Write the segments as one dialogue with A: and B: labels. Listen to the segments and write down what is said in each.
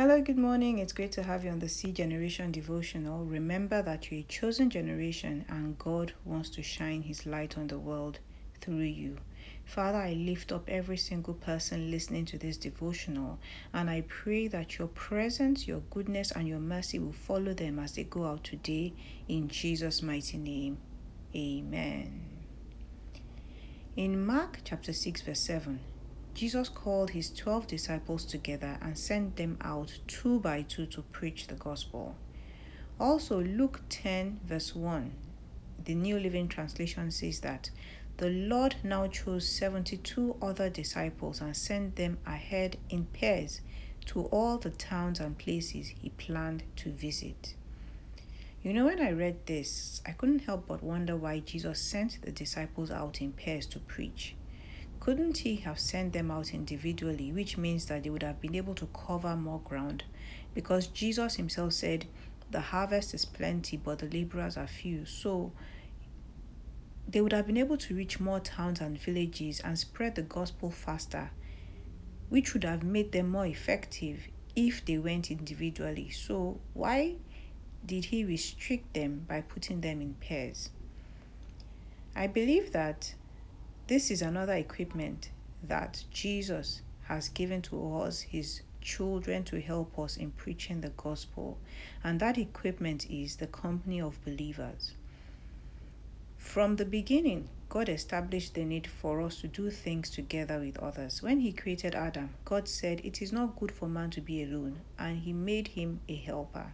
A: Hello, good morning. It's great to have you on the C Generation devotional. Remember that you're a chosen generation and God wants to shine His light on the world through you. Father, I lift up every single person listening to this devotional and I pray that your presence, your goodness, and your mercy will follow them as they go out today in Jesus' mighty name. Amen. In Mark chapter 6, verse 7, Jesus called his 12 disciples together and sent them out two by two to preach the gospel. Also, Luke 10, verse 1, the New Living Translation says that the Lord now chose 72 other disciples and sent them ahead in pairs to all the towns and places he planned to visit. You know, when I read this, I couldn't help but wonder why Jesus sent the disciples out in pairs to preach. Couldn't he have sent them out individually, which means that they would have been able to cover more ground? Because Jesus himself said, The harvest is plenty, but the laborers are few. So they would have been able to reach more towns and villages and spread the gospel faster, which would have made them more effective if they went individually. So, why did he restrict them by putting them in pairs? I believe that this is another equipment that Jesus has given to us, his children, to help us in preaching the gospel. And that equipment is the company of believers. From the beginning, God established the need for us to do things together with others. When He created Adam, God said, It is not good for man to be alone, and He made him a helper.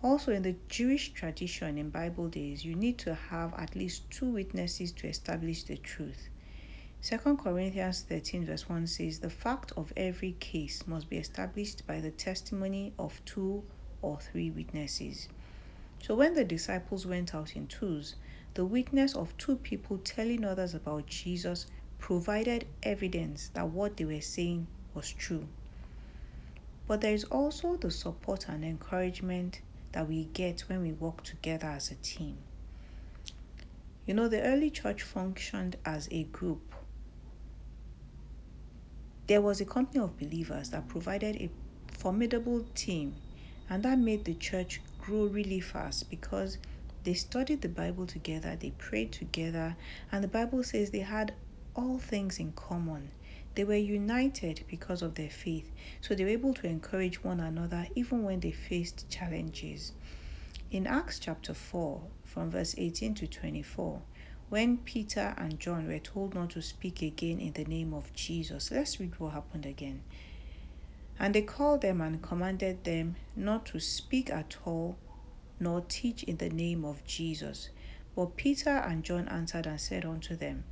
A: Also, in the Jewish tradition in Bible days, you need to have at least two witnesses to establish the truth. 2 Corinthians 13, verse 1 says, The fact of every case must be established by the testimony of two or three witnesses. So, when the disciples went out in twos, the witness of two people telling others about Jesus provided evidence that what they were saying was true. But there is also the support and encouragement that we get when we work together as a team. You know, the early church functioned as a group. There was a company of believers that provided a formidable team, and that made the church grow really fast because they studied the Bible together, they prayed together, and the Bible says they had all things in common. They were united because of their faith, so they were able to encourage one another even when they faced challenges. In Acts chapter 4, from verse 18 to 24, when Peter and John were told not to speak again in the name of Jesus, let's read what happened again. And they called them and commanded them not to speak at all, nor teach in the name of Jesus. But Peter and John answered and said unto them,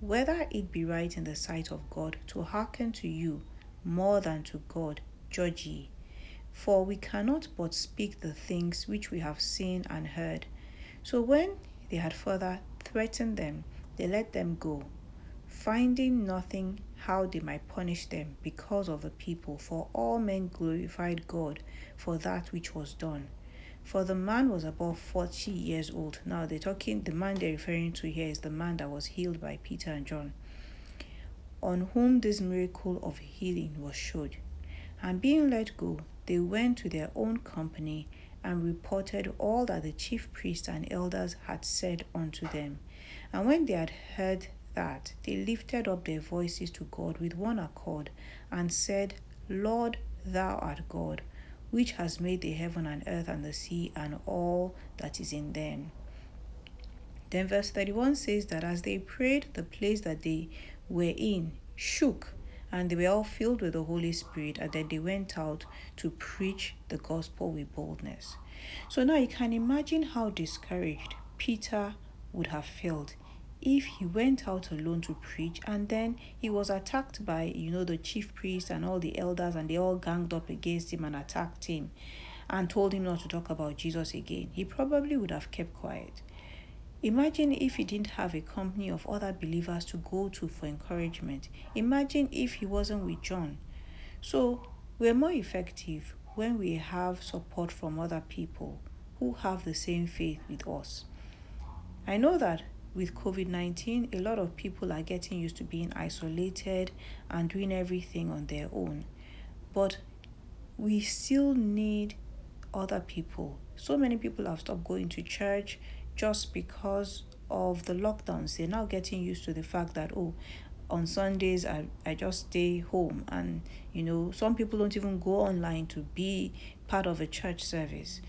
A: whether it be right in the sight of God to hearken to you more than to God, judge ye. For we cannot but speak the things which we have seen and heard. So when they had further threatened them, they let them go, finding nothing how they might punish them because of the people, for all men glorified God for that which was done. For the man was above 40 years old. Now, they're talking, the man they're referring to here is the man that was healed by Peter and John, on whom this miracle of healing was showed. And being let go, they went to their own company and reported all that the chief priests and elders had said unto them. And when they had heard that, they lifted up their voices to God with one accord and said, Lord, thou art God which has made the heaven and earth and the sea and all that is in them. Then verse 31 says that as they prayed, the place that they were in shook, and they were all filled with the Holy Spirit, and then they went out to preach the gospel with boldness. So now you can imagine how discouraged Peter would have felt if he went out alone to preach and then he was attacked by you know the chief priest and all the elders and they all ganged up against him and attacked him and told him not to talk about Jesus again he probably would have kept quiet. Imagine if he didn't have a company of other believers to go to for encouragement. Imagine if he wasn't with John. So we're more effective when we have support from other people who have the same faith with us. I know that with COVID 19, a lot of people are getting used to being isolated and doing everything on their own. But we still need other people. So many people have stopped going to church just because of the lockdowns. They're now getting used to the fact that, oh, on Sundays I, I just stay home and you know some people don't even go online to be part of a church service.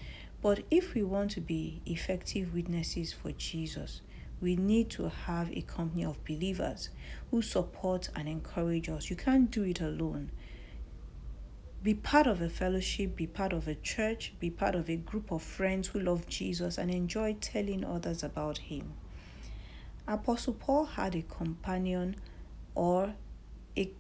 A: But if we want to be effective witnesses for Jesus, we need to have a company of believers who support and encourage us. You can't do it alone. Be part of a fellowship, be part of a church, be part of a group of friends who love Jesus and enjoy telling others about Him. Apostle Paul had a companion or a,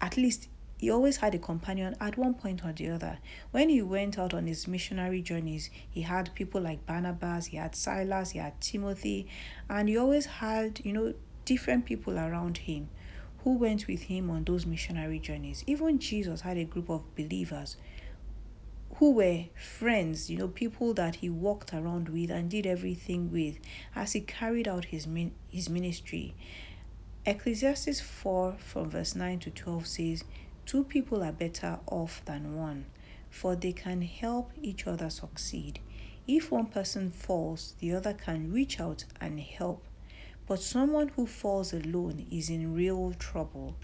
A: at least he always had a companion at one point or the other. When he went out on his missionary journeys, he had people like Barnabas, he had Silas, he had Timothy, and he always had, you know, different people around him who went with him on those missionary journeys. Even Jesus had a group of believers who were friends, you know, people that he walked around with and did everything with as he carried out his min- his ministry. Ecclesiastes 4 from verse 9 to 12 says, Two people are better off than one, for they can help each other succeed. If one person falls, the other can reach out and help but someone who falls alone is in real trouble.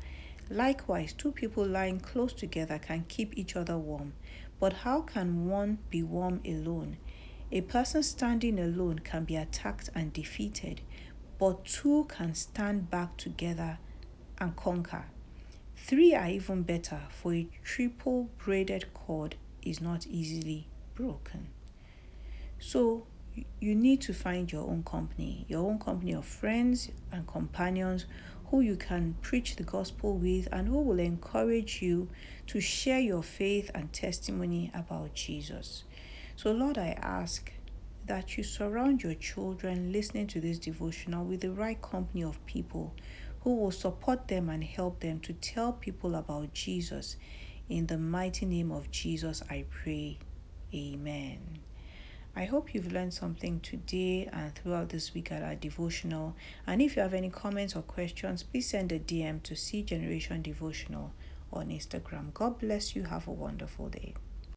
A: Likewise, two people lying close together can keep each other warm. But how can one be warm alone? A person standing alone can be attacked and defeated, but two can stand back together and conquer. Three are even better, for a triple braided cord is not easily broken. So, you need to find your own company, your own company of friends and companions who you can preach the gospel with and who will encourage you to share your faith and testimony about Jesus. So, Lord, I ask that you surround your children listening to this devotional with the right company of people who will support them and help them to tell people about Jesus. In the mighty name of Jesus, I pray. Amen. I hope you've learned something today and throughout this week at our devotional. And if you have any comments or questions, please send a DM to C Generation Devotional on Instagram. God bless you. Have a wonderful day.